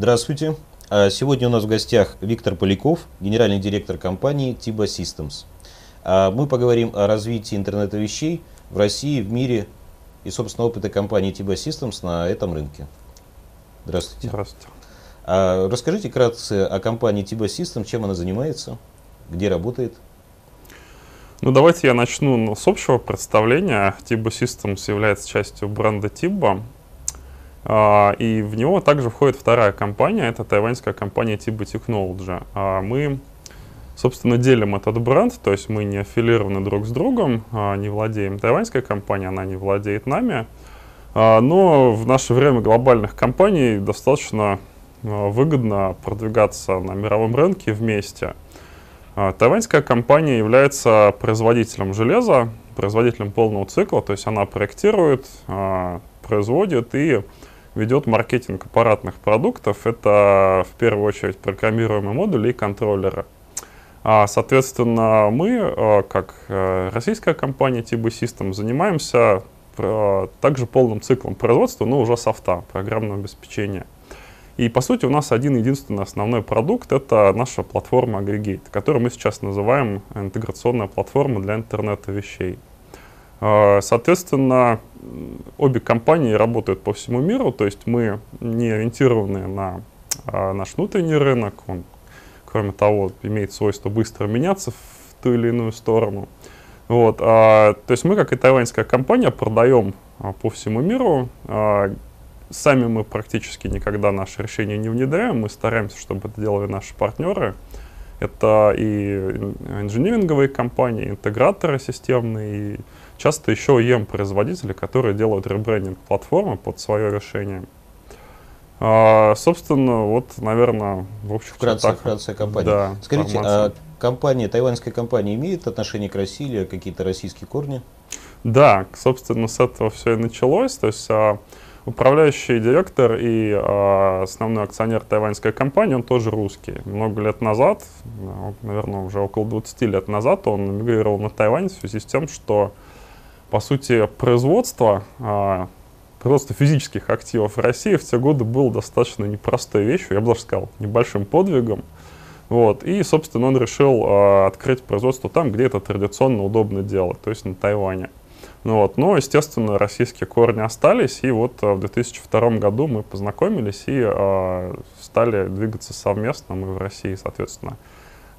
Здравствуйте. А, сегодня у нас в гостях Виктор Поляков, генеральный директор компании Tiba Systems. А, мы поговорим о развитии интернета вещей в России, в мире и, собственно, опыта компании Tiba Systems на этом рынке. Здравствуйте. Здравствуйте. А, расскажите кратко о компании Tiba Systems, чем она занимается, где работает. Ну, давайте я начну с общего представления. Tiba Systems является частью бренда Tiba. А, и в него также входит вторая компания, это тайваньская компания Tiba Technology. А, мы, собственно, делим этот бренд, то есть мы не аффилированы друг с другом, а, не владеем тайваньской компанией, она не владеет нами. Но в наше время глобальных компаний достаточно выгодно продвигаться на мировом рынке вместе. Тайваньская компания является производителем железа, производителем полного цикла, то есть она проектирует, производит и ведет маркетинг аппаратных продуктов. Это в первую очередь программируемые модули и контроллеры. А, соответственно, мы, а, как э, российская компания TB System, занимаемся а, также полным циклом производства, но уже софта, программного обеспечения. И по сути у нас один единственный основной продукт — это наша платформа Aggregate, которую мы сейчас называем интеграционная платформа для интернета вещей. Соответственно, обе компании работают по всему миру, то есть мы не ориентированы на а, наш внутренний рынок, он, кроме того, имеет свойство быстро меняться в ту или иную сторону. Вот, а, то есть мы, как и тайваньская компания, продаем а, по всему миру. А, сами мы практически никогда наши решения не внедряем, мы стараемся, чтобы это делали наши партнеры. Это и инжиниринговые компании, интеграторы системные, и Часто еще EM-производители, которые делают ребрендинг платформы под свое решение. А, собственно, вот, наверное, в общем Вкратце, так, вкратце компания. Да, Скажите, а компания, тайваньская компания имеет отношение к России или какие-то российские корни? Да, собственно, с этого все и началось. То есть а, управляющий директор и а, основной акционер тайваньской компании, он тоже русский. Много лет назад, наверное, уже около 20 лет назад, он мигрировал на Тайвань в связи с тем, что по сути, производство, а, производство физических активов в России в те годы было достаточно непростой вещью, я бы даже сказал, небольшим подвигом. Вот. И, собственно, он решил э, открыть производство там, где это традиционно удобно делать, то есть на Тайване. Ну, вот. Но, естественно, российские корни остались, и вот э, в 2002 году мы познакомились и э, стали двигаться совместно, мы в России, соответственно,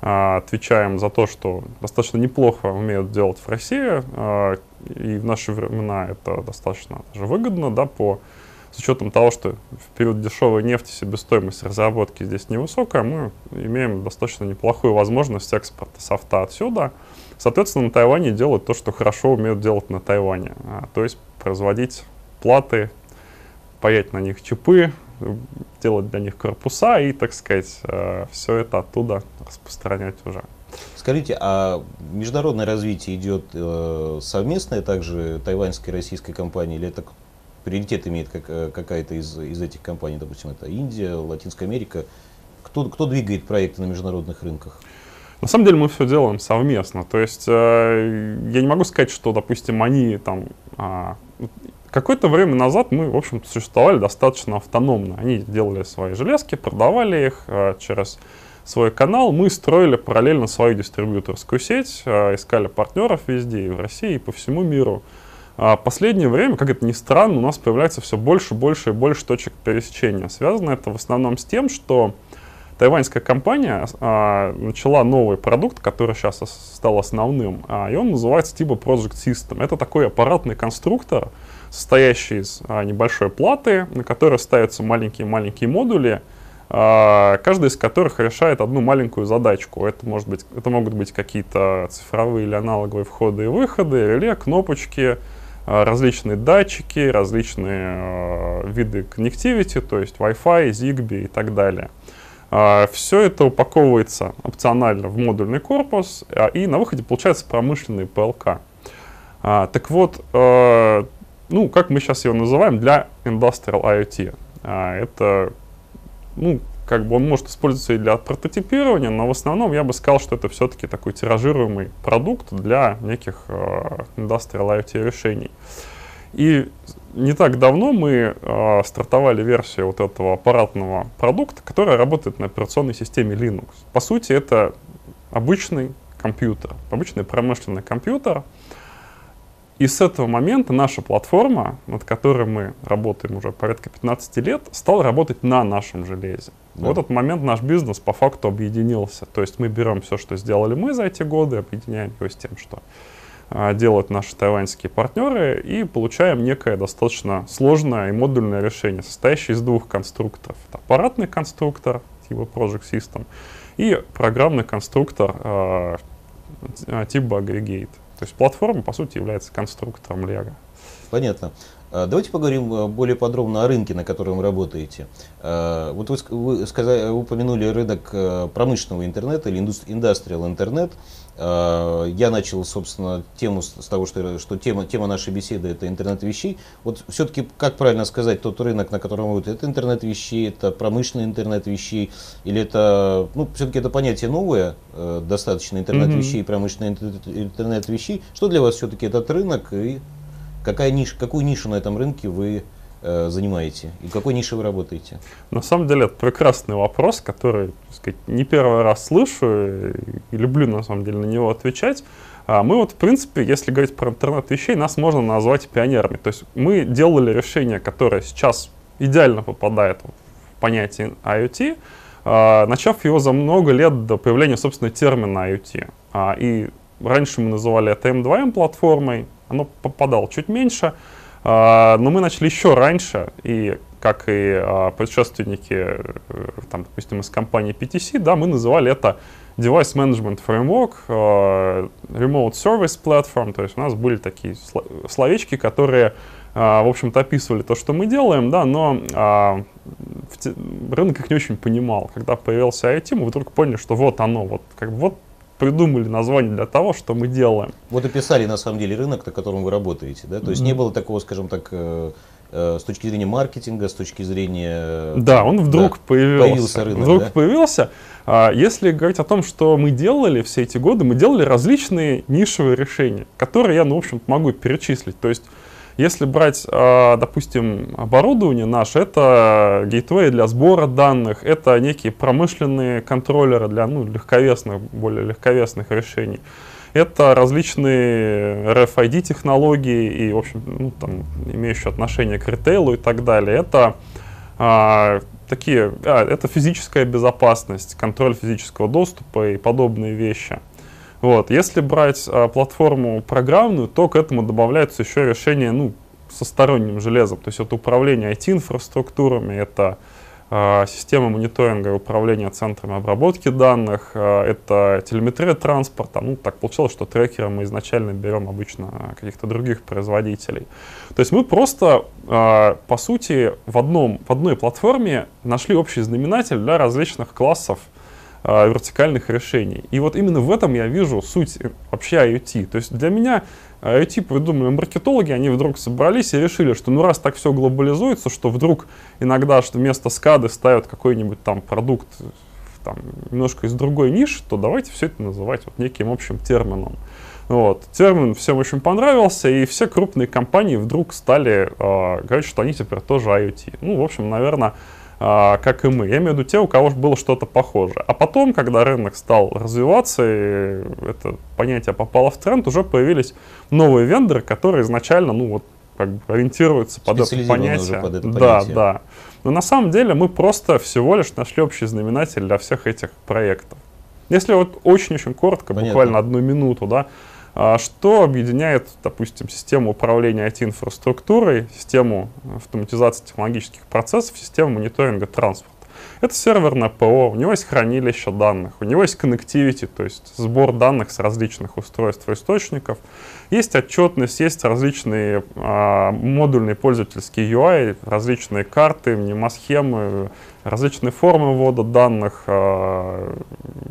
а, отвечаем за то, что достаточно неплохо умеют делать в России, а, и в наши времена это достаточно даже выгодно, да, по, с учетом того, что в период дешевой нефти себестоимость разработки здесь невысокая, мы имеем достаточно неплохую возможность экспорта софта отсюда. Соответственно, на Тайване делают то, что хорошо умеют делать на Тайване, а, то есть производить платы, паять на них чипы, делать для них корпуса и, так сказать, э, все это оттуда распространять уже. Скажите, а международное развитие идет э, совместное также тайваньской и российской компании, или это приоритет имеет как, э, какая-то из, из этих компаний, допустим, это Индия, Латинская Америка? Кто, кто двигает проекты на международных рынках? На самом деле мы все делаем совместно. То есть э, я не могу сказать, что, допустим, они там э, Какое-то время назад мы, в общем-то, существовали достаточно автономно. Они делали свои железки, продавали их э, через свой канал. Мы строили параллельно свою дистрибьюторскую сеть, э, искали партнеров везде, и в России, и по всему миру. А последнее время, как это ни странно, у нас появляется все больше, больше и больше точек пересечения. Связано это в основном с тем, что тайваньская компания а, начала новый продукт, который сейчас стал основным, а, и он называется типа Project System. Это такой аппаратный конструктор, состоящий из а, небольшой платы, на которой ставятся маленькие-маленькие модули, а, каждый из которых решает одну маленькую задачку. Это, может быть, это могут быть какие-то цифровые или аналоговые входы и выходы, реле, кнопочки, а, различные датчики, различные а, виды коннективити, то есть Wi-Fi, Zigbee и так далее. А, Все это упаковывается опционально в модульный корпус, а, и на выходе получается промышленный ПЛК. Так вот, ну, как мы сейчас его называем, для Industrial IoT. А, это, ну, как бы он может использоваться и для прототипирования, но в основном я бы сказал, что это все-таки такой тиражируемый продукт для неких uh, Industrial IoT решений. И не так давно мы э, стартовали версию вот этого аппаратного продукта, которая работает на операционной системе Linux. По сути, это обычный компьютер, обычный промышленный компьютер. И с этого момента наша платформа, над которой мы работаем уже порядка 15 лет, стала работать на нашем железе. Да. В этот момент наш бизнес по факту объединился. То есть мы берем все, что сделали мы за эти годы, объединяем его с тем, что а, делают наши тайваньские партнеры, и получаем некое достаточно сложное и модульное решение, состоящее из двух конструкторов. Это аппаратный конструктор типа Project System и программный конструктор э, типа Aggregate. То есть платформа, по сути, является конструктором Lego. Понятно. А, давайте поговорим э, более подробно о рынке, на котором вы работаете. А, вот вы, вы сказали, упомянули рынок э, промышленного интернета или индустриал интернет. А, я начал, собственно, тему с того, что, что тема, тема нашей беседы это интернет вещей. Вот все-таки, как правильно сказать, тот рынок, на котором вы это интернет вещей, это промышленный интернет вещей, или это, ну, все-таки это понятие новое, э, достаточно интернет вещей, mm-hmm. промышленный интернет вещей. Что для вас все-таки этот рынок и Какая ниша, какую нишу на этом рынке вы э, занимаете и в какой нише вы работаете? На самом деле это прекрасный вопрос, который так сказать, не первый раз слышу и люблю на самом деле на него отвечать. А мы вот, в принципе, если говорить про интернет вещей, нас можно назвать пионерами. То есть мы делали решение, которое сейчас идеально попадает в понятие IoT, а, начав его за много лет до появления, собственно, термина IoT. А, и раньше мы называли это M2M платформой, оно попадало чуть меньше, а, но мы начали еще раньше, и как и а, предшественники, э, там, допустим, из компании PTC, да, мы называли это Device Management Framework, а, Remote Service Platform, то есть у нас были такие словечки, которые, в общем-то, описывали то, что мы делаем, да, но рынок их не очень понимал. Когда появился IT, мы вдруг поняли, что вот оно, вот, как вот придумали название для того, что мы делаем. Вот описали на самом деле рынок, на котором вы работаете, да? То есть mm-hmm. не было такого, скажем так, э, э, с точки зрения маркетинга, с точки зрения... Э, да, он вдруг да, появился. Появился рынок, Вдруг да? появился. А, если говорить о том, что мы делали все эти годы, мы делали различные нишевые решения, которые я, ну, в общем могу перечислить. То есть если брать, а, допустим, оборудование наше, это гейтвей для сбора данных, это некие промышленные контроллеры для ну, легковесных, более легковесных решений. Это различные RFID технологии и, в общем, ну, там, имеющие отношение к ритейлу и так далее. Это а, такие, а, это физическая безопасность, контроль физического доступа и подобные вещи. Вот. Если брать а, платформу программную, то к этому добавляется еще решение ну, со сторонним железом. То есть это управление IT-инфраструктурами, это а, система мониторинга и управления центрами обработки данных, а, это телеметрия транспорта. Ну, так получилось, что трекеры мы изначально берем обычно каких-то других производителей. То есть мы просто, а, по сути, в, одном, в одной платформе нашли общий знаменатель для различных классов э, вертикальных решений. И вот именно в этом я вижу суть вообще IoT. То есть для меня IoT придумали маркетологи, они вдруг собрались и решили, что ну раз так все глобализуется, что вдруг иногда что вместо скады ставят какой-нибудь там продукт там, немножко из другой ниши, то давайте все это называть вот неким общим термином. Вот. Термин всем очень понравился, и все крупные компании вдруг стали э, говорить, что они теперь тоже IoT. Ну, в общем, наверное, а, как и мы. Я имею в виду те, у кого было что-то похожее. А потом, когда рынок стал развиваться, и это понятие попало в тренд, уже появились новые вендоры, которые изначально, ну вот, как бы ориентируются под это понятие. Под это да, да. Но на самом деле мы просто всего лишь нашли общий знаменатель для всех этих проектов. Если вот очень-очень коротко, Понятно. буквально одну минуту, да, а что объединяет, допустим, систему управления IT-инфраструктурой, систему автоматизации технологических процессов, систему мониторинга транспорта? Это серверное ПО, у него есть хранилище данных, у него есть connectivity, то есть сбор данных с различных устройств и источников, есть отчетность, есть различные а, модульные пользовательские UI, различные карты, мнемосхемы, различные формы ввода данных, а,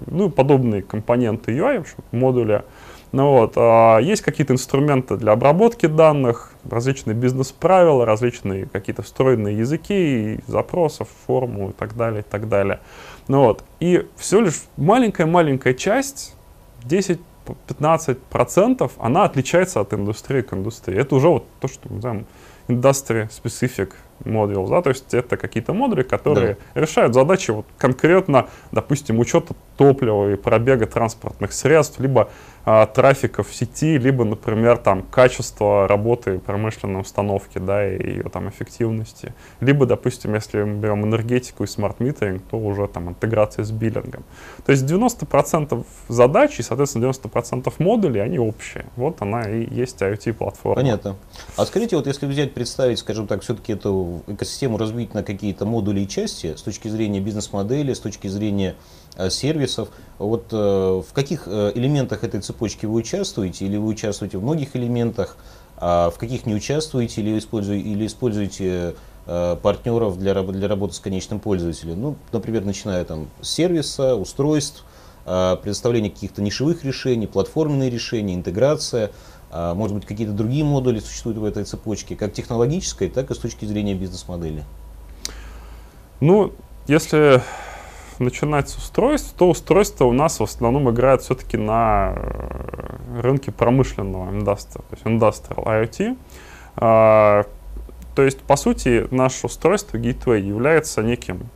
ну и подобные компоненты UI, в общем, модуля. Ну вот, а, есть какие-то инструменты для обработки данных, различные бизнес-правила, различные какие-то встроенные языки, запросов, форму и так далее, и так далее. Ну вот, и всего лишь маленькая-маленькая часть, 10 15% она отличается от индустрии к индустрии. Это уже вот то, что мы называем industry specific modules, да, то есть это какие-то модули, которые да. решают задачи вот конкретно, допустим, учета топлива и пробега транспортных средств, либо а, трафика в сети, либо, например, там качество работы промышленной установки, да, и ее там эффективности, либо, допустим, если мы берем энергетику и smart metering, то уже там интеграция с биллингом. То есть 90% задач и, соответственно, 90% модулей, они общие. Вот она и есть IoT-платформа. Понятно. А скажите, вот если взять, представить, скажем так, все-таки эту экосистему разбить на какие-то модули и части с точки зрения бизнес-модели, с точки зрения Э, сервисов. Вот э, в каких э, элементах этой цепочки вы участвуете, или вы участвуете в многих элементах, а в каких не участвуете, или используете, или используете партнеров для, для работы с конечным пользователем. Ну, например, начиная там с сервиса, устройств, предоставления каких-то нишевых решений, платформенные решения, интеграция, может быть, какие-то другие модули существуют в этой цепочке, как технологической, так и с точки зрения бизнес-модели. Ну, если начинать с устройств, то устройства у нас в основном играют все-таки на э, рынке промышленного индустрия, то есть industrial IoT. А, то есть, по сути, наше устройство Gateway является неким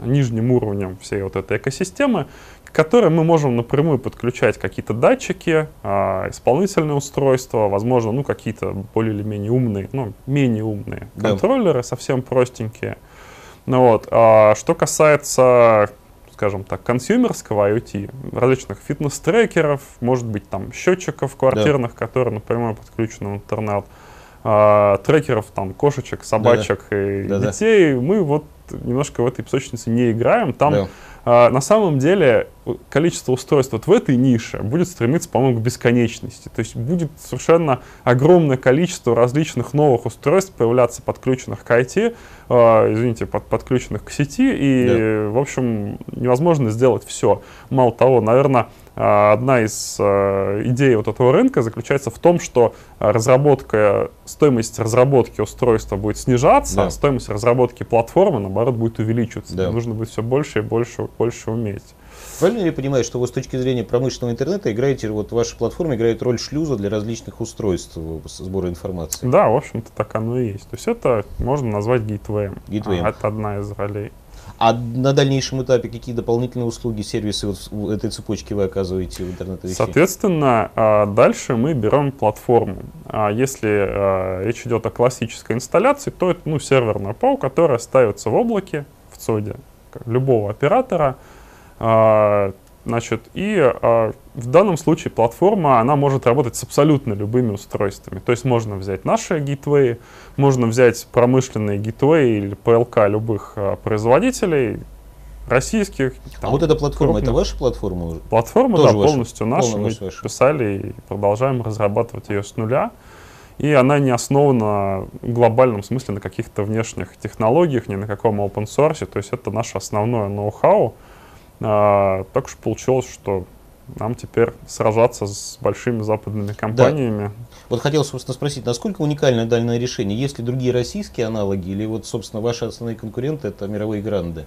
нижним уровнем всей вот этой экосистемы, которой мы можем напрямую подключать какие-то датчики, а, исполнительные устройства, возможно, ну, какие-то более или менее умные, ну, менее умные да. контроллеры, совсем простенькие. Ну, вот. а, что касается скажем так, консюмерского IoT, различных фитнес-трекеров, может быть, там, счетчиков квартирных, да. которые напрямую подключены в интернет, э, трекеров, там, кошечек, собачек да, и да, детей, да. мы вот немножко в этой песочнице не играем. Там да. А, на самом деле количество устройств вот в этой нише будет стремиться, по-моему, к бесконечности. То есть будет совершенно огромное количество различных новых устройств появляться, подключенных к IT, э, извините, под, подключенных к сети, и, да. в общем, невозможно сделать все. Мало того, наверное, одна из э, идей вот этого рынка заключается в том, что разработка, стоимость разработки устройства будет снижаться, да. а стоимость разработки платформы, наоборот, будет увеличиваться. Да. Нужно будет все больше и больше, больше уметь. Правильно ли я понимаю, что вы с точки зрения промышленного интернета играете, вот ваша платформа играет роль шлюза для различных устройств сбора информации? Да, в общем-то так оно и есть. То есть это можно назвать гейтвеем. Гейтвеем. А, это одна из ролей. А на дальнейшем этапе какие дополнительные услуги, сервисы вот в этой цепочке вы оказываете в интернете? Соответственно, а, дальше мы берем платформу. А если а, речь идет о классической инсталляции, то это ну, серверная ПО, которая ставится в облаке, в ЦОДе любого оператора. Значит, и в данном случае платформа, она может работать с абсолютно любыми устройствами. То есть можно взять наши гитвей, можно взять промышленные гитвей или PLK любых э, производителей, российских. А там, а вот эта платформа, крупных. это ваша платформа? Платформа, Тоже да, ваша? полностью наша. Мы ваша. писали и продолжаем разрабатывать ее с нуля. И она не основана в глобальном смысле на каких-то внешних технологиях, ни на каком open source. То есть это наше основное ноу-хау. А, так уж получилось, что нам теперь сражаться с большими западными компаниями. Да. Вот хотел, собственно, спросить, насколько уникальное данное решение? Есть ли другие российские аналоги или вот, собственно, ваши основные конкуренты это мировые гранды?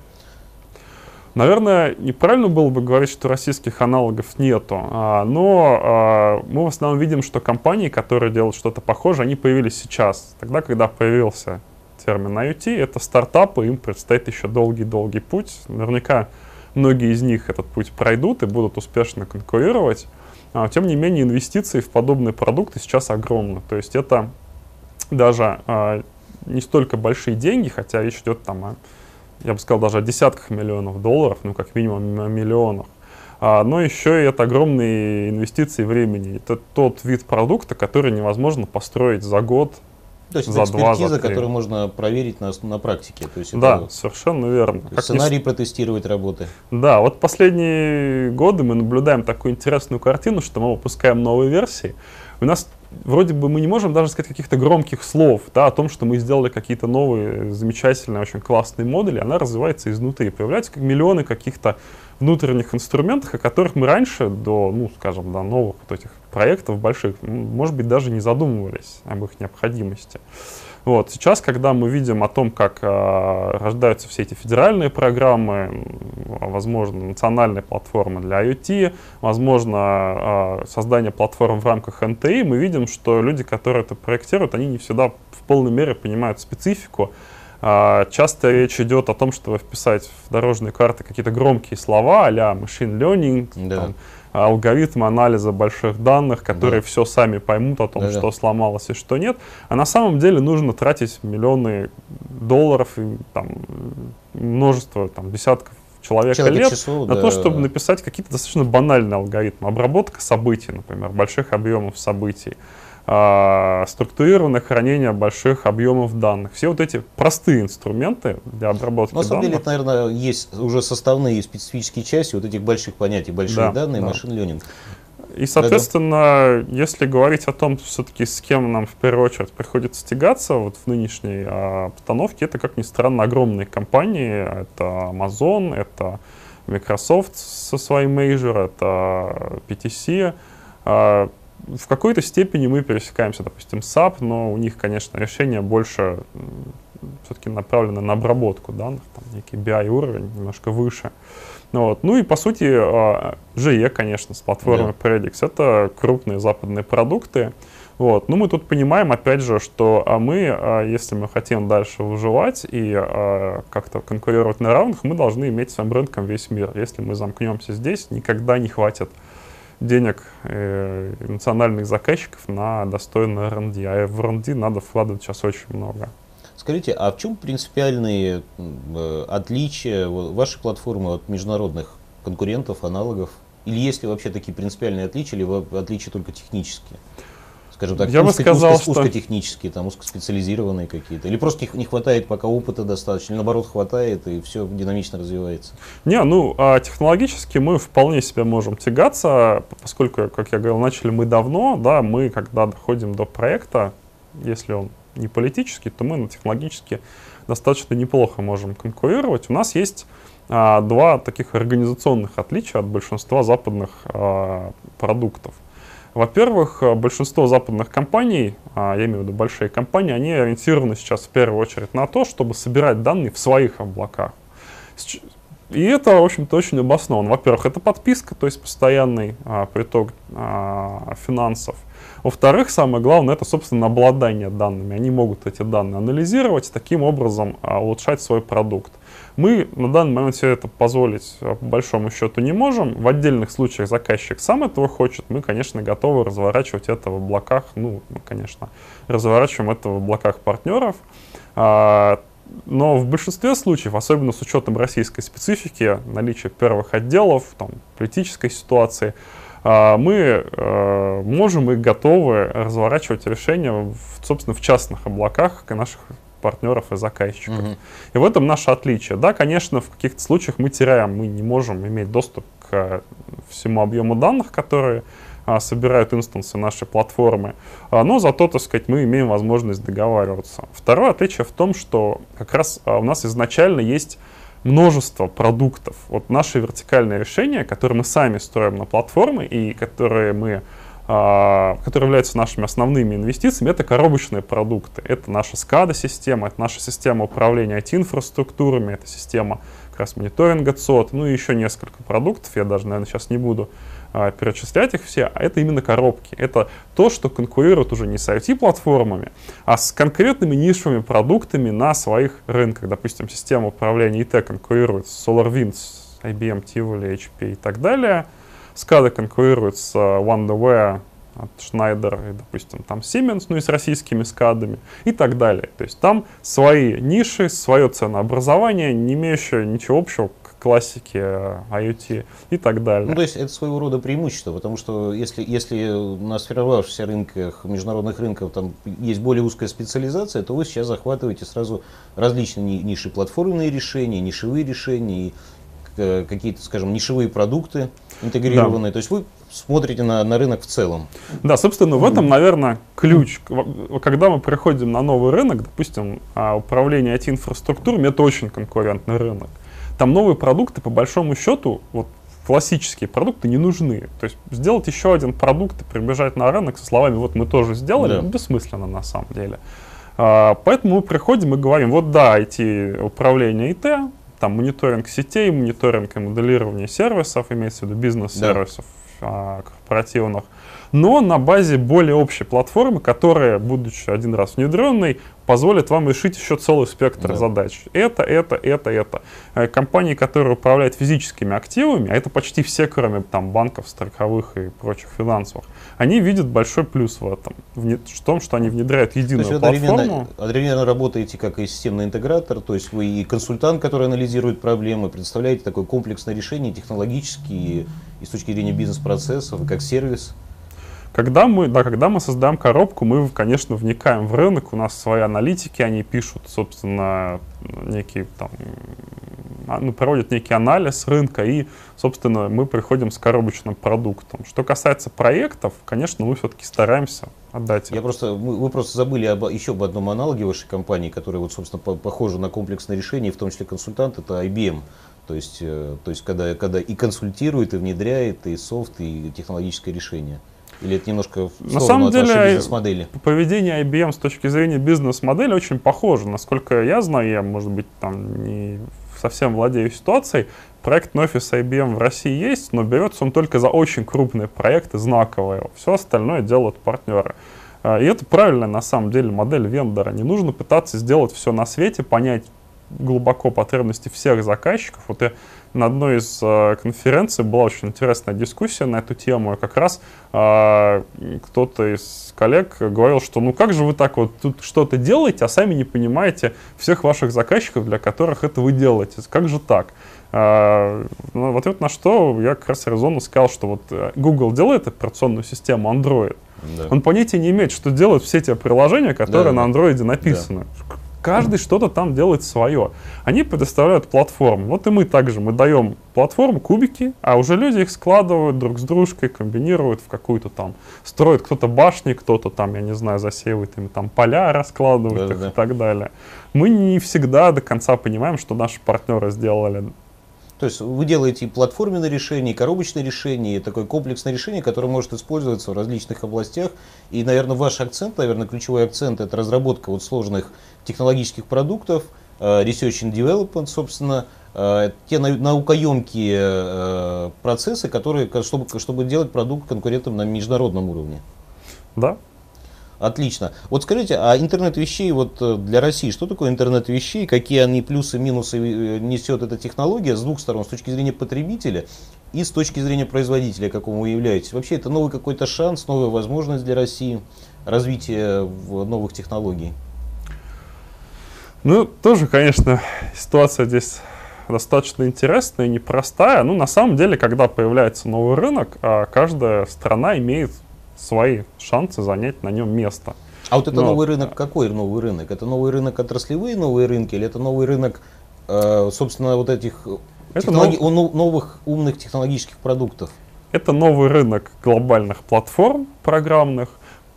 Наверное, неправильно было бы говорить, что российских аналогов нету, а, но а, мы в основном видим, что компании, которые делают что-то похожее, они появились сейчас, тогда, когда появился термин IoT, это стартапы, им предстоит еще долгий-долгий путь. Наверняка многие из них этот путь пройдут и будут успешно конкурировать. А, тем не менее, инвестиции в подобные продукты сейчас огромны. То есть это даже а, не столько большие деньги, хотя речь идет там я бы сказал, даже о десятках миллионов долларов, ну как минимум о миллионах. А, но еще и это огромные инвестиции времени. Это тот вид продукта, который невозможно построить за год, то есть за это экспертиза, два, которую можно проверить на, на практике. То есть да, это, совершенно верно. Как сценарий не... протестировать работы. Да, вот последние годы мы наблюдаем такую интересную картину, что мы выпускаем новые версии. У нас вроде бы мы не можем даже сказать каких-то громких слов да, о том, что мы сделали какие-то новые, замечательные, очень классные модули. Она развивается изнутри. Появляются как миллионы каких-то внутренних инструментах, о которых мы раньше, до, ну, скажем, до новых вот этих проектов больших, может быть, даже не задумывались об их необходимости. Вот. Сейчас, когда мы видим о том, как э, рождаются все эти федеральные программы, возможно, национальные платформы для IoT, возможно, э, создание платформ в рамках НТИ, мы видим, что люди, которые это проектируют, они не всегда в полной мере понимают специфику. Э, часто речь идет о том, чтобы вписать в дорожные карты какие-то громкие слова а-ля machine learning, да. там, алгоритмы анализа больших данных, которые да. все сами поймут о том, да, что да. сломалось и что нет. А на самом деле нужно тратить миллионы долларов и там, множество, там, десятков человека Человек лет часу, на да. то, чтобы написать какие-то достаточно банальные алгоритмы. Обработка событий, например, больших объемов событий структурированное хранение больших объемов данных. Все вот эти простые инструменты для обработки На самом данных. деле, это, наверное, есть уже составные специфические части вот этих больших понятий, большие да, данные, да. машин ленинг. И, соответственно, да. если говорить о том, все-таки с кем нам в первую очередь приходится тягаться вот в нынешней а, обстановке, это, как ни странно, огромные компании. Это Amazon, это Microsoft со своим Major, это PTC. А, в какой-то степени мы пересекаемся, допустим, с SAP, но у них, конечно, решение больше все-таки направлено на обработку данных, там некий BI уровень немножко выше. Ну, вот. ну и по сути GE, а, конечно, с платформой yeah. Predix, это крупные западные продукты. Вот. Ну, мы тут понимаем, опять же, что а мы, а, если мы хотим дальше выживать и как-то конкурировать на равных, мы должны иметь своим рынком весь мир. Если мы замкнемся здесь, никогда не хватит денег э, национальных заказчиков на достойный R&D. А в R&D надо вкладывать сейчас очень много. Скажите, а в чем принципиальные э, отличия вашей платформы от международных конкурентов, аналогов? Или есть ли вообще такие принципиальные отличия, или отличия только технические? Скажем так, я узко, бы сказал, узко, что... узкотехнические, там, узкоспециализированные какие-то? Или просто не хватает пока опыта достаточно, или наоборот хватает, и все динамично развивается? Не, ну, а технологически мы вполне себе можем тягаться, поскольку, как я говорил, начали мы давно, да, мы, когда доходим до проекта, если он не политический, то мы на технологически достаточно неплохо можем конкурировать. У нас есть а, два таких организационных отличия от большинства западных а, продуктов. Во-первых, э, большинство западных компаний, а, я имею в виду большие компании, они ориентированы сейчас в первую очередь на то, чтобы собирать данные в своих облаках. И это, в общем-то, очень обосновано. Во-первых, это подписка, то есть постоянный а, приток а, финансов. Во-вторых, самое главное, это, собственно, обладание данными. Они могут эти данные анализировать, таким образом улучшать свой продукт. Мы на данный момент себе это позволить а, по большому счету не можем. В отдельных случаях заказчик сам этого хочет. Мы, конечно, готовы разворачивать это в облаках. Ну, мы, конечно, разворачиваем это в облаках партнеров. А, но в большинстве случаев, особенно с учетом российской специфики, наличия первых отделов, там, политической ситуации, а, мы э, можем и готовы разворачивать решения, в, собственно, в частных облаках наших партнеров и заказчиков. Угу. И в этом наше отличие. Да, конечно, в каких-то случаях мы теряем, мы не можем иметь доступ к всему объему данных, которые а, собирают инстансы нашей платформы, а, но зато, так сказать, мы имеем возможность договариваться. Второе отличие в том, что как раз а, у нас изначально есть множество продуктов. Вот наши вертикальные решения, которые мы сами строим на платформе и которые мы которые являются нашими основными инвестициями, это коробочные продукты. Это наша SCADA-система, это наша система управления IT-инфраструктурами, это система как раз мониторинга ЦОД, ну и еще несколько продуктов, я даже, наверное, сейчас не буду а, перечислять их все, а это именно коробки. Это то, что конкурирует уже не с IT-платформами, а с конкретными нишевыми продуктами на своих рынках. Допустим, система управления IT конкурирует с SolarWinds, IBM, Tivoli, HP и так далее. SCADA конкурирует с OneDeware, от Schneider и, допустим, там Siemens, ну и с российскими скадами и так далее. То есть там свои ниши, свое ценообразование, не имеющее ничего общего классики IoT и так далее. Ну, то есть это своего рода преимущество, потому что если, если на сформировавшихся рынках, международных рынках там есть более узкая специализация, то вы сейчас захватываете сразу различные ниши, платформенные решения, нишевые решения и э, какие-то, скажем, нишевые продукты интегрированные. Да. То есть вы смотрите на, на рынок в целом. Да, собственно, в этом, наверное, ключ. Когда мы приходим на новый рынок, допустим, а, управление IT-инфраструктурами, это очень конкурентный рынок. там новые продукты, по большому счету, вот классические продукты не нужны. То есть сделать еще один продукт и прибежать на рынок со словами «вот мы тоже сделали» да. бессмысленно на самом деле. А, поэтому мы приходим и говорим, вот да, IT, управление ИТ, там мониторинг сетей, мониторинг и моделирование сервисов, имеется в виду бизнес-сервисов. Корпоративных, но на базе более общей платформы, которая, будучи один раз внедренной, позволит вам решить еще целый спектр да. задач. Это, это, это, это. Э, компании, которые управляют физическими активами, а это почти все, кроме там, банков, страховых и прочих финансовых, они видят большой плюс в этом, в том, что они внедряют единую то есть платформу. Одновременно, одновременно работаете как и системный интегратор, то есть вы и консультант, который анализирует проблемы, представляете такое комплексное решение технологически и с точки зрения бизнес-процессов, как сервис. Когда мы, да, когда мы создаем коробку, мы, конечно, вникаем в рынок, у нас свои аналитики, они пишут, собственно, некий там, а, ну, проводят некий анализ рынка, и, собственно, мы приходим с коробочным продуктом. Что касается проектов, конечно, мы все-таки стараемся отдать. Я просто, мы, вы просто забыли об, еще об одном аналоге вашей компании, который, вот, собственно, по, похоже на комплексное решение, в том числе консультант, это IBM. То есть, э, то есть когда, когда и консультирует, и внедряет, и софт, и технологическое решение. Или это немножко в На самом деле, бизнес-модели? поведение IBM с точки зрения бизнес-модели очень похоже. Насколько я знаю, я, может быть, там не совсем владею ситуацией, проектный офис IBM в России есть, но берется он только за очень крупные проекты, знаковые. Все остальное делают партнеры. А, и это правильная на самом деле модель вендора. Не нужно пытаться сделать все на свете, понять глубоко потребности всех заказчиков. Вот я на одной из э, конференций была очень интересная дискуссия на эту тему. И как раз э, кто-то из коллег говорил, что ну как же вы так вот тут что-то делаете, а сами не понимаете всех ваших заказчиков, для которых это вы делаете. Как же так? Uh, ну, в ответ на что я как раз резонно сказал, что вот э, Google делает операционную систему Android. Да. Он понятия не имеет, что делают все те приложения, которые да, на Android написаны. Да. Каждый что-то там делает свое. Они предоставляют платформу. Вот и мы также, мы даем платформу, кубики, а уже люди их складывают друг с дружкой, комбинируют в какую-то там, строят кто-то башни, кто-то там, я не знаю, засеивает им там поля, раскладывает да, их да. и так далее. Мы не всегда до конца понимаем, что наши партнеры сделали то есть вы делаете и платформенное решение, и коробочное решение, и такое комплексное решение, которое может использоваться в различных областях. И, наверное, ваш акцент, наверное, ключевой акцент – это разработка вот сложных технологических продуктов, э, research and development, собственно, э, те наукоемкие э, процессы, которые, чтобы, чтобы делать продукт конкурентом на международном уровне. Да, Отлично. Вот скажите, а интернет вещей вот для России, что такое интернет вещей, какие они плюсы минусы несет эта технология с двух сторон, с точки зрения потребителя и с точки зрения производителя, какому вы являетесь? Вообще это новый какой-то шанс, новая возможность для России, развития новых технологий? Ну, тоже, конечно, ситуация здесь достаточно интересная и непростая. Ну, на самом деле, когда появляется новый рынок, а каждая страна имеет свои шансы занять на нем место. А вот это Но, новый рынок, какой новый рынок? Это новый рынок отраслевые новые рынки или это новый рынок, э, собственно, вот этих это технологи- нов... новых умных технологических продуктов? Это новый рынок глобальных платформ программных,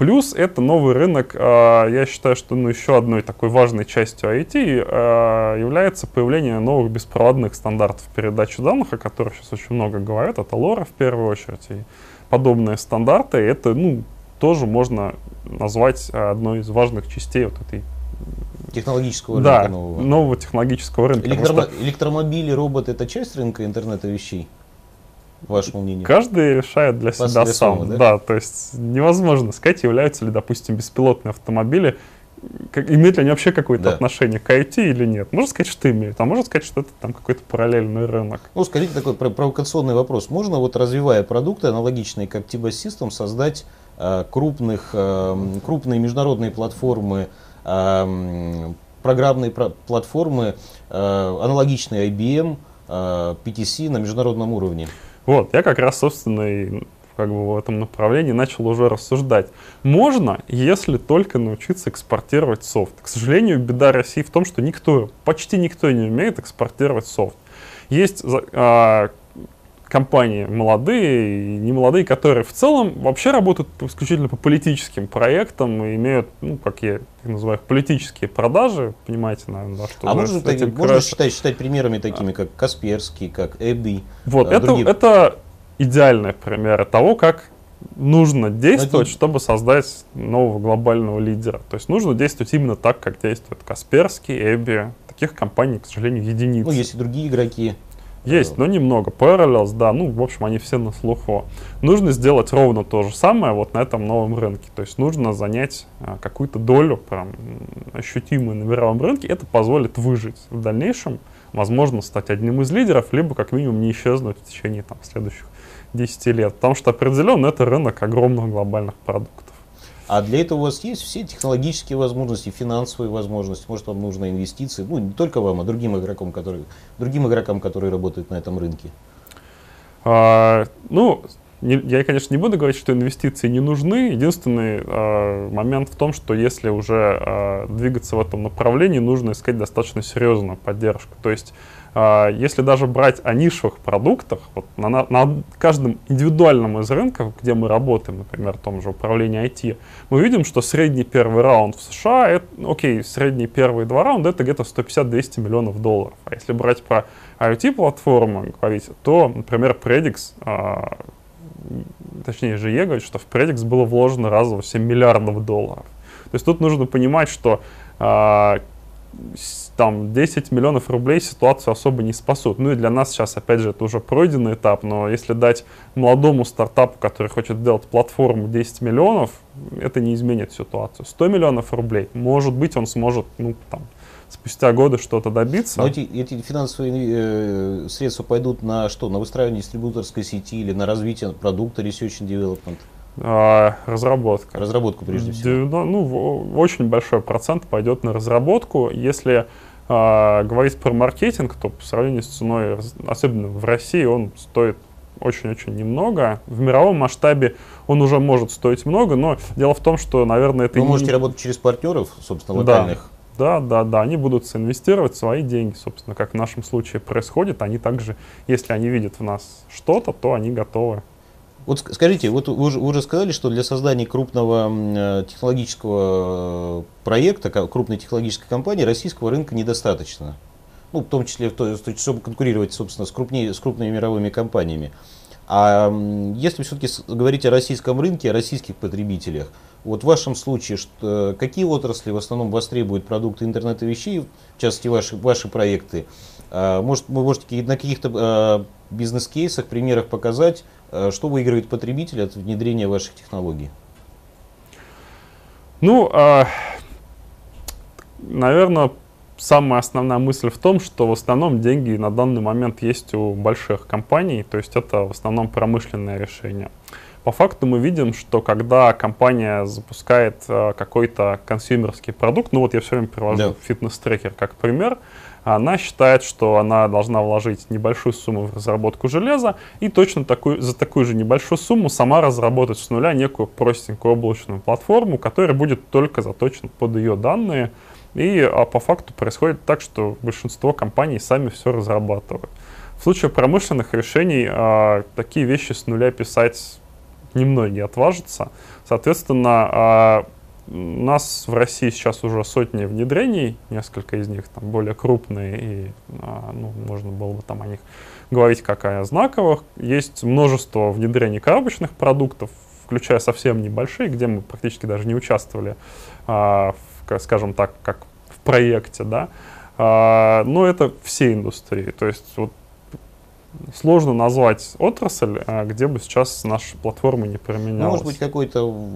Плюс это новый рынок, а, я считаю, что ну, еще одной такой важной частью IT а, является появление новых беспроводных стандартов передачи данных, о которых сейчас очень много говорят, это LoRa в первую очередь, и подобные стандарты, это ну, тоже можно назвать одной из важных частей вот этой технологического рынка да, нового. нового технологического рынка. Электромо- что... Электромобили, роботы это часть рынка интернета вещей? вашему мнению? Каждый решает для себя сам. Да? да, то есть невозможно сказать, являются ли, допустим, беспилотные автомобили, как, имеют ли они вообще какое-то да. отношение к IT или нет. Можно сказать, что имеют, а можно сказать, что это там какой-то параллельный рынок. Ну, скажите такой провокационный вопрос. Можно вот развивая продукты, аналогичные как Tiba System, создать э, крупных, э, крупные международные платформы, э, программные платформы, э, аналогичные IBM, э, PTC на международном уровне? Вот, я как раз, собственно, и как бы в этом направлении начал уже рассуждать. Можно, если только научиться экспортировать софт. К сожалению, беда России в том, что никто, почти никто не умеет экспортировать софт. Есть а, компании молодые и не молодые, которые в целом вообще работают исключительно по политическим проектам и имеют, ну, как я их называю, политические продажи, понимаете, наверное, да, что... А можно, таки, можно считать, считать примерами такими, как Касперский, как Эбби? Вот, а, это, другие... это идеальный пример того, как нужно действовать, это... чтобы создать нового глобального лидера. То есть нужно действовать именно так, как действует Касперский, Эбби. Таких компаний, к сожалению, единицы. Ну, есть и другие игроки. Есть, но немного. Parallels, да, ну, в общем, они все на слуху. Нужно сделать ровно то же самое вот на этом новом рынке. То есть нужно занять а, какую-то долю, прям ощутимую на мировом рынке. Это позволит выжить в дальнейшем, возможно, стать одним из лидеров, либо как минимум не исчезнуть в течение там, следующих 10 лет. Потому что определенно это рынок огромных глобальных продуктов. А для этого у вас есть все технологические возможности, финансовые возможности, может вам нужны инвестиции, ну не только вам, а другим игрокам, которые, другим игрокам, которые работают на этом рынке. А, ну, я, конечно, не буду говорить, что инвестиции не нужны. Единственный э, момент в том, что если уже э, двигаться в этом направлении, нужно искать достаточно серьезную поддержку. То есть а, если даже брать о нишевых продуктах, вот на, на каждом индивидуальном из рынков, где мы работаем, например, в том же управлении IT, мы видим, что средний первый раунд в США, это, окей, средние первые два раунда это где-то 150-200 миллионов долларов. А если брать про IoT-платформы говорить, то, например, Predix, а, точнее GE говорит, что в Predix было вложено разово 7 миллиардов долларов. То есть тут нужно понимать, что а, там 10 миллионов рублей ситуацию особо не спасут. Ну и для нас сейчас, опять же, это уже пройденный этап, но если дать молодому стартапу, который хочет сделать платформу 10 миллионов, это не изменит ситуацию. 100 миллионов рублей, может быть, он сможет, ну, там, спустя годы что-то добиться. Но эти, эти финансовые э, средства пойдут на что? На выстраивание дистрибьюторской сети или на развитие продукта Research and Development? А, разработка. Разработку прежде всего. Ну, ну, очень большой процент пойдет на разработку. Если а, говорить про маркетинг, то по сравнению с ценой, особенно в России, он стоит очень-очень немного. В мировом масштабе он уже может стоить много, но дело в том, что, наверное, это... Вы не... можете работать через партнеров, собственно, локальных. Да, да, да, они будут инвестировать свои деньги, собственно, как в нашем случае происходит. Они также, если они видят в нас что-то, то они готовы вот скажите, вот вы уже, вы уже сказали, что для создания крупного э, технологического э, проекта, крупной технологической компании российского рынка недостаточно. Ну, в том числе, чтобы конкурировать, собственно, с, крупнее, с крупными мировыми компаниями. А если все-таки говорить о российском рынке, о российских потребителях, вот в вашем случае, что, какие отрасли в основном востребуют продукты интернета вещей, в частности ваши, ваши проекты? А, может, вы можете на каких-то а, бизнес-кейсах, примерах показать, Э, что выигрывает потребитель от внедрения ваших технологий? Ну, э, наверное, самая основная мысль в том, что в основном деньги на данный момент есть у больших компаний, то есть это в основном промышленное решение. По факту мы видим, что когда компания запускает э, какой-то консюмерский продукт, ну вот я все время привожу да. фитнес-трекер как пример, она считает, что она должна вложить небольшую сумму в разработку железа и точно такую, за такую же небольшую сумму сама разработать с нуля некую простенькую облачную платформу, которая будет только заточена под ее данные. И а по факту происходит так, что большинство компаний сами все разрабатывают. В случае промышленных решений а, такие вещи с нуля писать немногие отважатся. Соответственно, а, у нас в России сейчас уже сотни внедрений, несколько из них там более крупные, и а, ну, можно было бы там о них говорить как о знаковых. Есть множество внедрений коробочных продуктов, включая совсем небольшие, где мы практически даже не участвовали, а, скажем так, как в проекте, да. А, но это все индустрии. То есть вот сложно назвать отрасль, а, где бы сейчас наша платформа не применялась. Ну, может быть, какой-то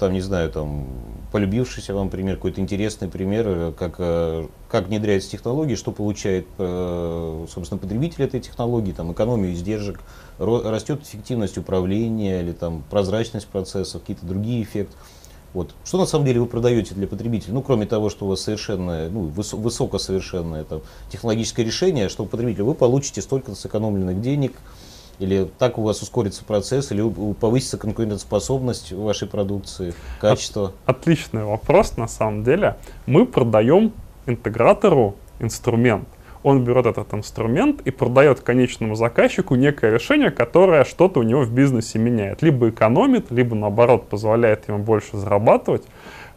там, не знаю, там, полюбившийся вам пример, какой-то интересный пример, э, как, э, как внедряются технологии, что получает, э, собственно, потребитель этой технологии, там, экономию издержек, растет эффективность управления или там прозрачность процессов, какие-то другие эффекты. Вот. Что на самом деле вы продаете для потребителя? Ну, кроме того, что у вас совершенно, ну, выс высокосовершенное там, технологическое решение, что потребителя вы получите столько сэкономленных денег, или так у вас ускорится процесс, или повысится конкурентоспособность вашей продукции, качество? От, отличный вопрос на самом деле. Мы продаем интегратору инструмент. Он берет этот инструмент и продает конечному заказчику некое решение, которое что-то у него в бизнесе меняет. Либо экономит, либо наоборот позволяет ему больше зарабатывать.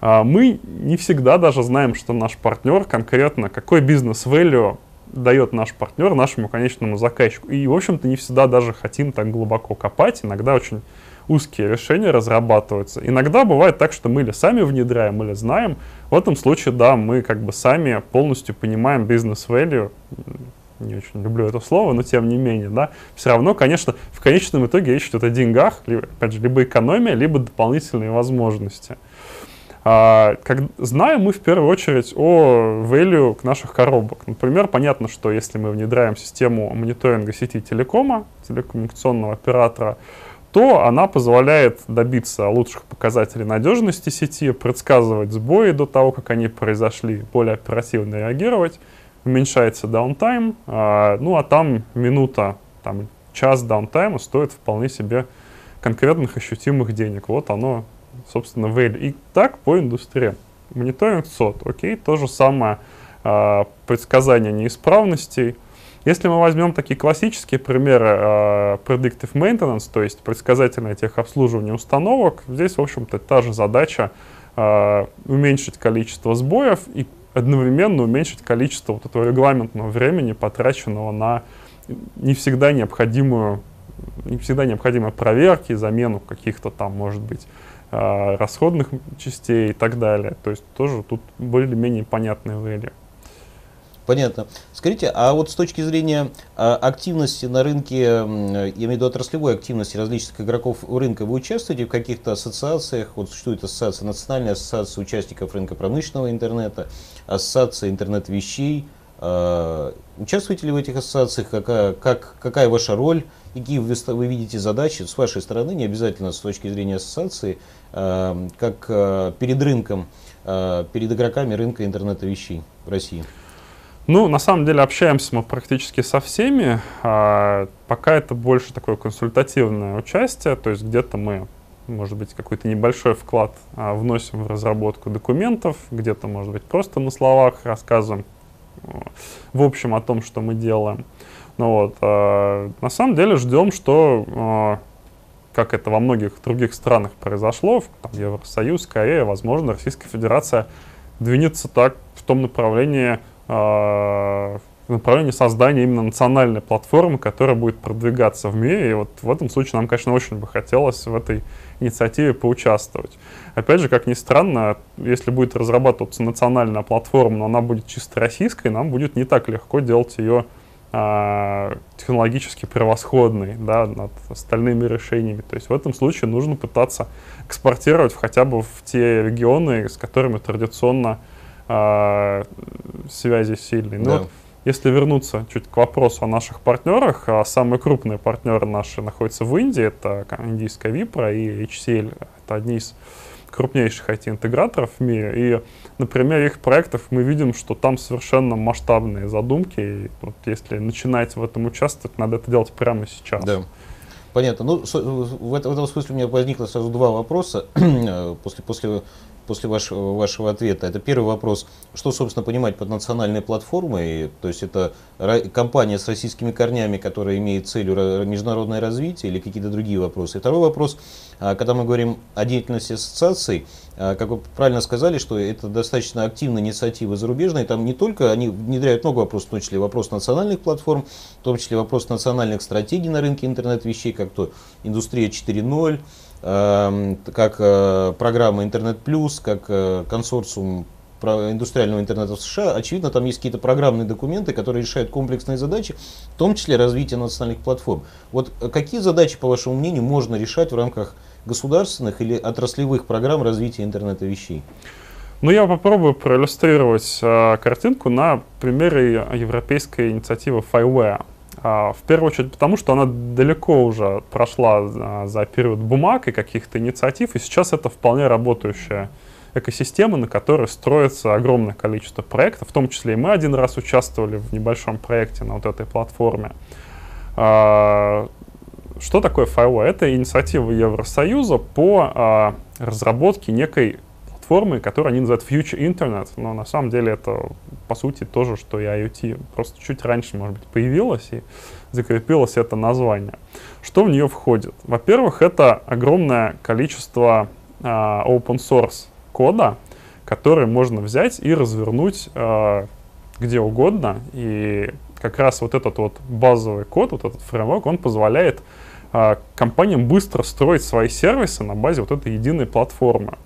А, мы не всегда даже знаем, что наш партнер конкретно, какой бизнес-value дает наш партнер нашему конечному заказчику. И, в общем-то, не всегда даже хотим так глубоко копать. Иногда очень узкие решения разрабатываются. Иногда бывает так, что мы или сами внедряем, или знаем. В этом случае, да, мы как бы сами полностью понимаем бизнес-value. Не очень люблю это слово, но тем не менее, да. Все равно, конечно, в конечном итоге речь идет о деньгах, либо, опять же, либо экономия, либо дополнительные возможности. А, как, знаем мы в первую очередь о value наших коробок. Например, понятно, что если мы внедряем систему мониторинга сети телекома, телекоммуникационного оператора, то она позволяет добиться лучших показателей надежности сети, предсказывать сбои до того, как они произошли, более оперативно реагировать, уменьшается даунтайм, а, ну а там минута, там час даунтайма стоит вполне себе конкретных ощутимых денег. Вот оно, собственно, value. И так по индустрии. Мониторинг сот, окей, то же самое а, предсказание неисправностей, если мы возьмем такие классические примеры э, predictive maintenance, то есть предсказательное техобслуживание установок, здесь, в общем-то, та же задача э, уменьшить количество сбоев и одновременно уменьшить количество вот этого регламентного времени, потраченного на не всегда необходимую не всегда необходимые проверки, замену каких-то там, может быть, э, расходных частей и так далее. То есть тоже тут более-менее понятные value. Понятно. Скажите, а вот с точки зрения а, активности на рынке, я имею в виду отраслевой активности различных игроков рынка, вы участвуете в каких-то ассоциациях? Вот существует ассоциация, национальная ассоциация участников рынка промышленного интернета, ассоциация интернет-вещей. А, участвуете ли в этих ассоциациях? Какая, как, какая ваша роль? Какие вы, вы видите задачи с вашей стороны, не обязательно с точки зрения ассоциации, а, как перед рынком, перед игроками рынка интернета вещей в России? Ну, на самом деле общаемся мы практически со всеми. А, пока это больше такое консультативное участие, то есть где-то мы, может быть, какой-то небольшой вклад а, вносим в разработку документов, где-то, может быть, просто на словах рассказываем в общем о том, что мы делаем. Ну вот, а, на самом деле ждем, что, а, как это во многих других странах произошло, там, Евросоюз, Корея, возможно, Российская Федерация двинется так в том направлении, в направлении создания именно национальной платформы, которая будет продвигаться в мире. И вот в этом случае нам, конечно, очень бы хотелось в этой инициативе поучаствовать. Опять же, как ни странно, если будет разрабатываться национальная платформа, но она будет чисто российской, нам будет не так легко делать ее а, технологически превосходной да, над остальными решениями. То есть в этом случае нужно пытаться экспортировать хотя бы в те регионы, с которыми традиционно а, связи сильные. Но ну да. вот, если вернуться чуть к вопросу о наших партнерах, а самые крупные партнеры наши находятся в Индии, это индийская Випра и HCL, это одни из крупнейших IT-интеграторов в мире. И на примере их проектов мы видим, что там совершенно масштабные задумки. И вот если начинать в этом участвовать, надо это делать прямо сейчас. Да. Понятно. Ну, в этом смысле у меня возникло сразу два вопроса после, после после вашего, вашего ответа. Это первый вопрос, что, собственно, понимать под национальной платформой. То есть это компания с российскими корнями, которая имеет целью международное развитие или какие-то другие вопросы. И второй вопрос, а, когда мы говорим о деятельности ассоциаций, а, как вы правильно сказали, что это достаточно активная инициатива зарубежная, там не только, они внедряют много вопросов, в том числе вопрос национальных платформ, в том числе вопрос национальных стратегий на рынке интернет-вещей, как то индустрия 4.0, Эм, как э, программа Интернет Плюс, как э, консорциум индустриального интернета в США, очевидно, там есть какие-то программные документы, которые решают комплексные задачи, в том числе развитие национальных платформ. Вот э, какие задачи, по вашему мнению, можно решать в рамках государственных или отраслевых программ развития интернета вещей? Ну, я попробую проиллюстрировать э, картинку на примере европейской инициативы FileWare. А, в первую очередь потому, что она далеко уже прошла а, за период бумаг и каких-то инициатив, и сейчас это вполне работающая экосистема, на которой строится огромное количество проектов, в том числе и мы один раз участвовали в небольшом проекте на вот этой платформе. А, что такое FIO? Это инициатива Евросоюза по разработке некой платформой, которую они называют Future Internet, но на самом деле это по сути тоже, что и IoT, просто чуть раньше, может быть, появилось и закрепилось это название. Что в нее входит? Во-первых, это огромное количество э, open source кода, который можно взять и развернуть э, где угодно. И как раз вот этот вот базовый код, вот этот фреймворк, он позволяет э, компаниям быстро строить свои сервисы на базе вот этой единой платформы.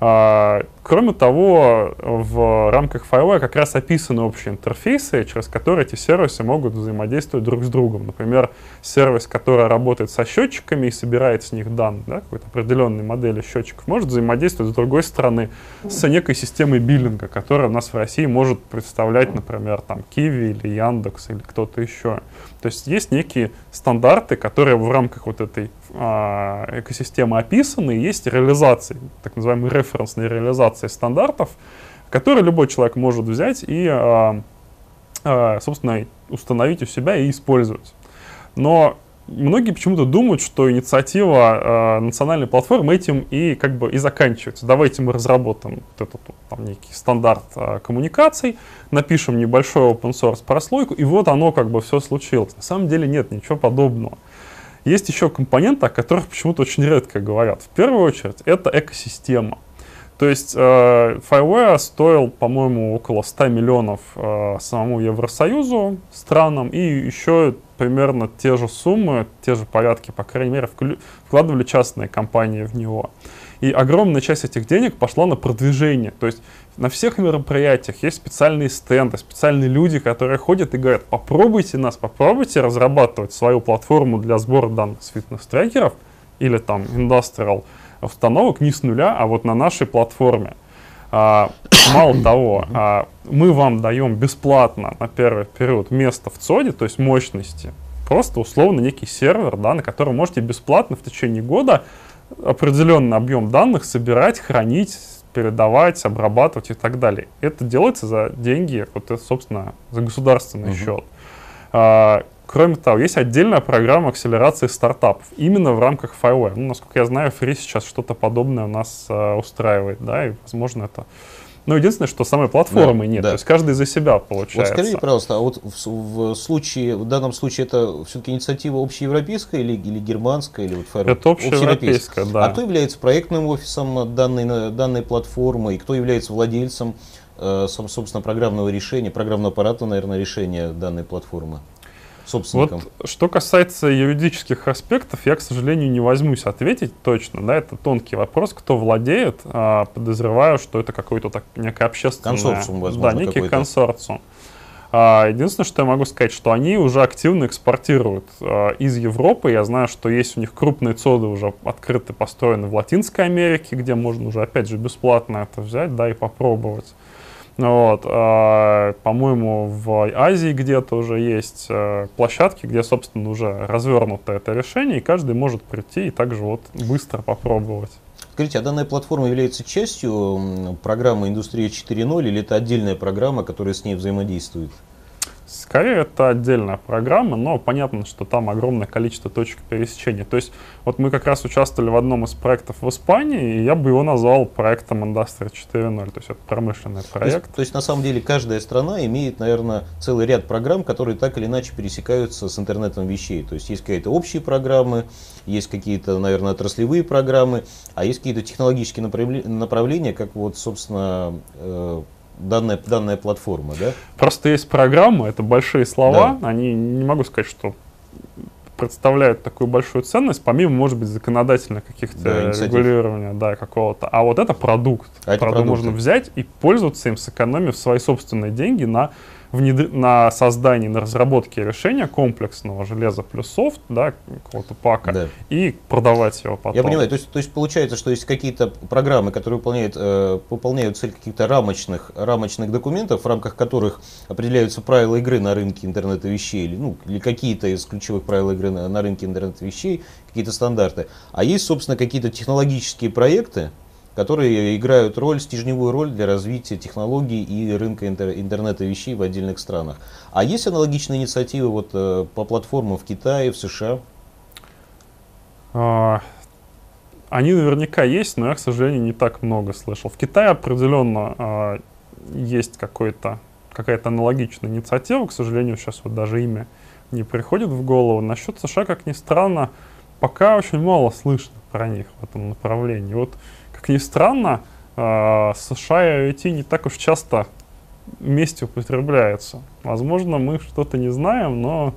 А, кроме того, в рамках файла как раз описаны общие интерфейсы, через которые эти сервисы могут взаимодействовать друг с другом. Например, сервис, который работает со счетчиками и собирает с них данные, да, какой-то определенной модели счетчиков, может взаимодействовать с другой стороны с некой системой биллинга, которая у нас в России может представлять, например, там Kiwi или Яндекс или кто-то еще. То есть есть некие стандарты, которые в рамках вот этой а, экосистемы описаны, и есть реализации, так называемые референсные реализации стандартов, которые любой человек может взять и, а, а, собственно, установить у себя и использовать. Но многие почему-то думают, что инициатива э, национальной платформы этим и как бы и заканчивается. Давайте мы разработаем вот этот там некий стандарт коммуникаций, напишем небольшой open source прослойку, и вот оно как бы все случилось. На самом деле нет ничего подобного. Есть еще компоненты, о которых почему-то очень редко говорят. В первую очередь, это экосистема. То есть э, Fireware стоил, по-моему, около 100 миллионов э, самому Евросоюзу, странам, и еще примерно те же суммы, те же порядки, по крайней мере, вкладывали частные компании в него. И огромная часть этих денег пошла на продвижение. То есть на всех мероприятиях есть специальные стенды, специальные люди, которые ходят и говорят, попробуйте нас, попробуйте разрабатывать свою платформу для сбора данных с фитнес-трекеров или там индустриал установок не с нуля, а вот на нашей платформе. А, мало того, а, мы вам даем бесплатно на первый период место в ЦОДе, то есть мощности, просто условно некий сервер, да, на котором можете бесплатно в течение года определенный объем данных собирать, хранить, передавать, обрабатывать и так далее. Это делается за деньги, вот это, собственно, за государственный uh-huh. счет. А, кроме того, есть отдельная программа акселерации стартапов, именно в рамках Fireware. Ну, насколько я знаю, Free сейчас что-то подобное у нас а, устраивает, да, и, возможно, это но единственное, что самой платформы да, нет. Да. То есть каждый за себя получается. Вот скажите, пожалуйста, а вот в, в случае, в данном случае это все-таки инициатива общеевропейская или, или германская, или вот Firewall? Это общеевропейская, да. А кто является проектным офисом данной, данной платформы и кто является владельцем, э, собственно, программного решения, программного аппарата, наверное, решения данной платформы? Собственникам. Вот что касается юридических аспектов, я, к сожалению, не возьмусь ответить точно. Да, это тонкий вопрос, кто владеет. А, подозреваю, что это какой-то так, некое общественное... Консорциум, возможно, Да, некий консорциум. А, единственное, что я могу сказать, что они уже активно экспортируют а, из Европы. Я знаю, что есть у них крупные цоды уже открыты, построены в Латинской Америке, где можно уже, опять же, бесплатно это взять, да, и попробовать. Вот, э, по-моему, в Азии где-то уже есть э, площадки, где, собственно, уже развернуто это решение, и каждый может прийти и также вот быстро попробовать. Скажите, а данная платформа является частью программы «Индустрия 4.0» или это отдельная программа, которая с ней взаимодействует? Скорее, это отдельная программа, но понятно, что там огромное количество точек пересечения. То есть, вот мы как раз участвовали в одном из проектов в Испании, и я бы его назвал проектом Industry 4.0, то есть это промышленный проект. То есть, то есть, на самом деле, каждая страна имеет, наверное, целый ряд программ, которые так или иначе пересекаются с интернетом вещей. То есть, есть какие-то общие программы, есть какие-то, наверное, отраслевые программы, а есть какие-то технологические направления, как вот, собственно, э, данная, данная платформа, да? Просто есть программы, это большие слова, да. они, не могу сказать, что представляют такую большую ценность, помимо, может быть, законодательных каких-то да, регулирования, да, какого-то. А вот это продукт. А продукт можно взять и пользоваться им, сэкономив свои собственные деньги на внедр... на создании, на разработке решения комплексного железа плюс софт, да, какого-то пака, да. и продавать его потом. Я понимаю, то есть, то есть получается, что есть какие-то программы, которые выполняют, э, выполняют цель каких-то рамочных, рамочных документов, в рамках которых определяются правила игры на рынке интернета вещей, или, ну, или какие-то из ключевых правил игры на, на рынке интернета вещей, какие-то стандарты. А есть, собственно, какие-то технологические проекты, которые играют роль, стержневую роль для развития технологий и рынка интернета вещей в отдельных странах. А есть аналогичные инициативы вот, э, по платформам в Китае, в США? А, Они наверняка есть, но я, к сожалению, не так много слышал. В Китае определенно э, есть какой-то, какая-то аналогичная инициатива, к сожалению, сейчас вот даже имя не приходит в голову. Насчет США, как ни странно, пока очень мало слышно про них в этом направлении. Вот, как ни странно, э, США и IT не так уж часто вместе употребляются. Возможно, мы что-то не знаем, но...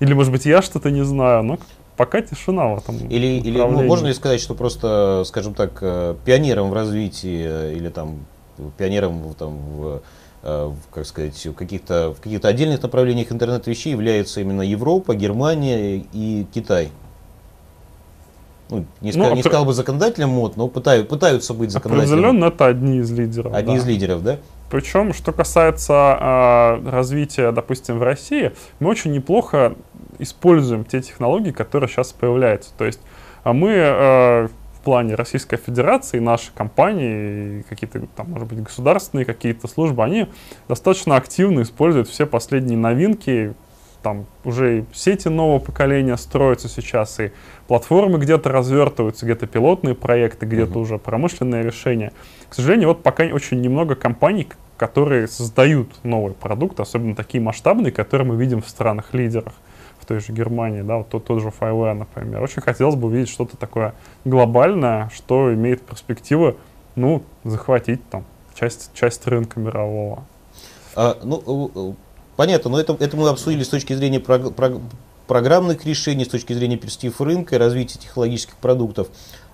Или, может быть, я что-то не знаю, но пока тишина в этом Или, или ну, можно ли сказать, что просто, скажем так, э, пионером в развитии э, или там пионером там, в, э, в, как сказать, в каких-то в каких-то отдельных направлениях интернет-вещей является именно Европа, Германия и Китай? Ну, не, ну, не сказал бы законодателем мод, но пытают, пытаются быть законодателем. Определенно это одни из лидеров. Одни да. из лидеров, да? Причем, что касается э, развития, допустим, в России, мы очень неплохо используем те технологии, которые сейчас появляются. То есть а мы э, в плане Российской Федерации, наши компании, какие-то там, может быть, государственные какие-то службы, они достаточно активно используют все последние новинки, там уже и сети нового поколения строятся сейчас, и платформы где-то развертываются, где-то пилотные проекты, где-то uh-huh. уже промышленные решения. К сожалению, вот пока очень немного компаний, которые создают новый продукт, особенно такие масштабные, которые мы видим в странах-лидерах, в той же Германии, да, вот тот, тот же Fireware, например. Очень хотелось бы увидеть что-то такое глобальное, что имеет перспективы, ну, захватить там часть, часть рынка мирового. А, ну, понятно, но это, это мы обсудили с точки зрения прог, прог, программных решений, с точки зрения перспектив рынка и развития технологических продуктов.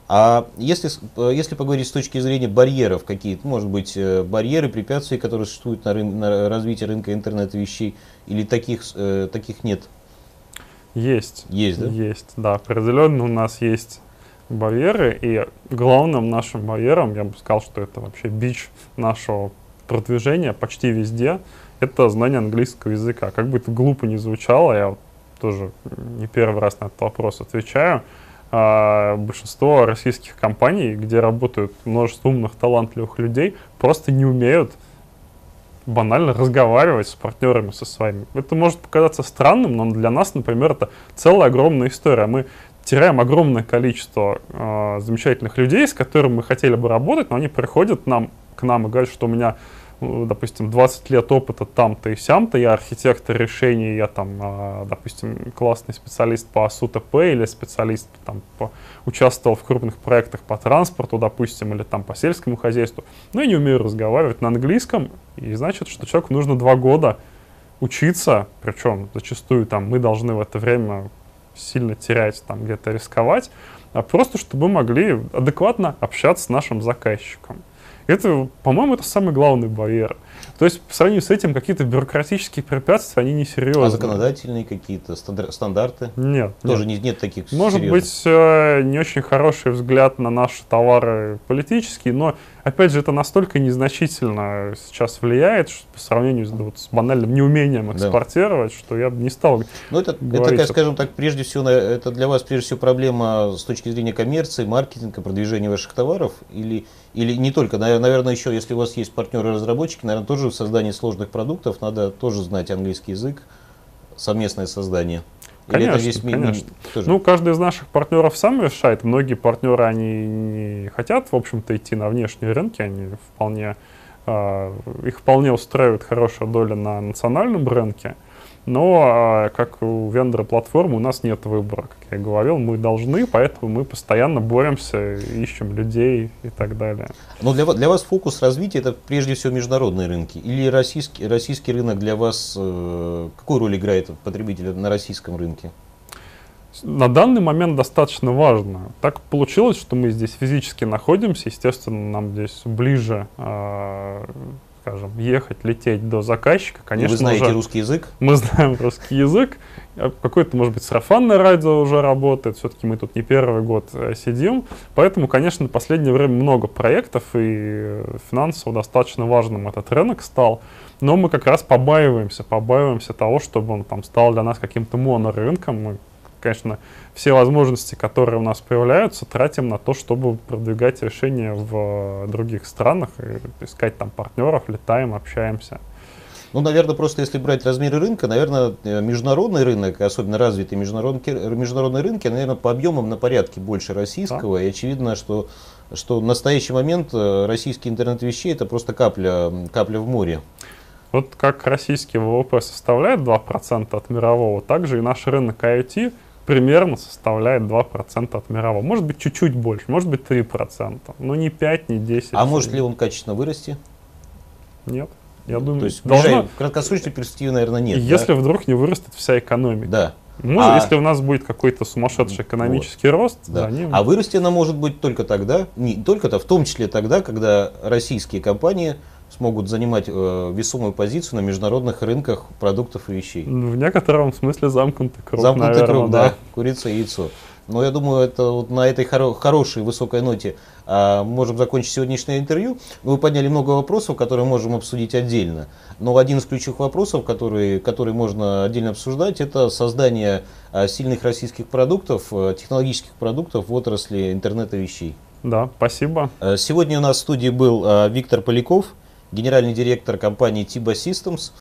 А если, если поговорить с точки зрения барьеров какие-то, может быть, э, барьеры, препятствия, которые существуют на, рын, на развитие рынка интернета вещей, или таких, э, таких нет? Есть. Есть, да? Есть, да. Определенно у нас есть барьеры, и главным нашим барьером, я бы сказал, что это вообще бич нашего продвижения почти везде, это знание английского языка. Как бы это глупо ни звучало, я тоже не первый раз на этот вопрос отвечаю, а, большинство российских компаний, где работают множество умных, талантливых людей, просто не умеют банально разговаривать с партнерами со своими. Это может показаться странным, но для нас, например, это целая огромная история. Мы теряем огромное количество э, замечательных людей, с которыми мы хотели бы работать, но они приходят нам, к нам и говорят, что у меня ну, допустим, 20 лет опыта там-то и сям-то, я архитектор решений, я там, а, допустим, классный специалист по АСУТП или специалист там по, участвовал в крупных проектах по транспорту, допустим, или там по сельскому хозяйству, но я не умею разговаривать на английском, и значит, что человеку нужно два года учиться, причем зачастую там мы должны в это время сильно терять, там где-то рисковать, а просто чтобы мы могли адекватно общаться с нашим заказчиком. Это, по-моему, это самый главный барьер. То есть, по сравнению с этим, какие-то бюрократические препятствия, они не серьезные. А законодательные какие-то стандарты? Нет. Тоже нет, нет таких Может серьезных. быть, э, не очень хороший взгляд на наши товары политические, но, опять же, это настолько незначительно сейчас влияет что, по сравнению с, вот, с банальным неумением экспортировать, да. что я бы не стал Ну, это, это такая, скажем так, прежде всего, это для вас, прежде всего, проблема с точки зрения коммерции, маркетинга, продвижения ваших товаров или или не только, наверное, еще, если у вас есть партнеры-разработчики, наверное, тоже в создании сложных продуктов надо тоже знать английский язык, совместное создание. Конечно, Или это здесь конечно. Тоже? Ну, каждый из наших партнеров сам решает. Многие партнеры, они не хотят, в общем-то, идти на внешние рынки, они вполне, э, их вполне устраивает хорошая доля на национальном рынке. Но, а, как у вендора платформы, у нас нет выбора. Как я говорил, мы должны, поэтому мы постоянно боремся, ищем людей и так далее. Но для, для вас фокус развития это прежде всего международные рынки? Или российский, российский рынок для вас, э, какую роль играет потребитель на российском рынке? На данный момент достаточно важно. Так получилось, что мы здесь физически находимся, естественно, нам здесь ближе э, скажем, ехать, лететь до заказчика, конечно, И вы знаете уже, русский язык? Мы знаем русский язык. А какое-то, может быть, сарафанное радио уже работает. Все-таки мы тут не первый год э, сидим. Поэтому, конечно, в последнее время много проектов, и финансово достаточно важным этот рынок стал. Но мы как раз побаиваемся, побаиваемся того, чтобы он там стал для нас каким-то монорынком. Мы конечно, все возможности, которые у нас появляются, тратим на то, чтобы продвигать решения в других странах, искать там партнеров, летаем, общаемся. Ну, наверное, просто если брать размеры рынка, наверное, э, международный рынок, особенно развитые международные, международные рынки, наверное, по объемам на порядке больше российского. Да. И очевидно, что, что в настоящий момент э, российский интернет вещей это просто капля, капля в море. Вот как российский ВВП составляет 2% от мирового, также и наш рынок IoT примерно составляет 2% от мирового. Может быть, чуть-чуть больше, может быть, 3%, но не 5, не 10. А может ли он качественно вырасти? Нет. Я думаю, То есть должна... в краткосрочной перспективе, наверное, нет. Если да? вдруг не вырастет вся экономика. Да. Может, а, если у нас будет какой-то сумасшедший экономический вот, рост, да. Ним... а вырасти она может быть только тогда, не только-то, в том числе тогда, когда российские компании смогут занимать э, весомую позицию на международных рынках продуктов и вещей. В некотором смысле замкнутый круг, Замкнутый наверное, круг, да. да. Курица и яйцо. Но я думаю, это вот на этой хоро хорошей высокой ноте а, можем закончить сегодняшнее интервью. Вы подняли много вопросов, которые можем обсудить отдельно. Но один из ключевых вопросов, который, который можно отдельно обсуждать, это создание а, сильных российских продуктов, а, технологических продуктов в отрасли интернета вещей. Да, спасибо. А, сегодня у нас в студии был а, Виктор Поляков, генеральный директор компании Tiba Systems.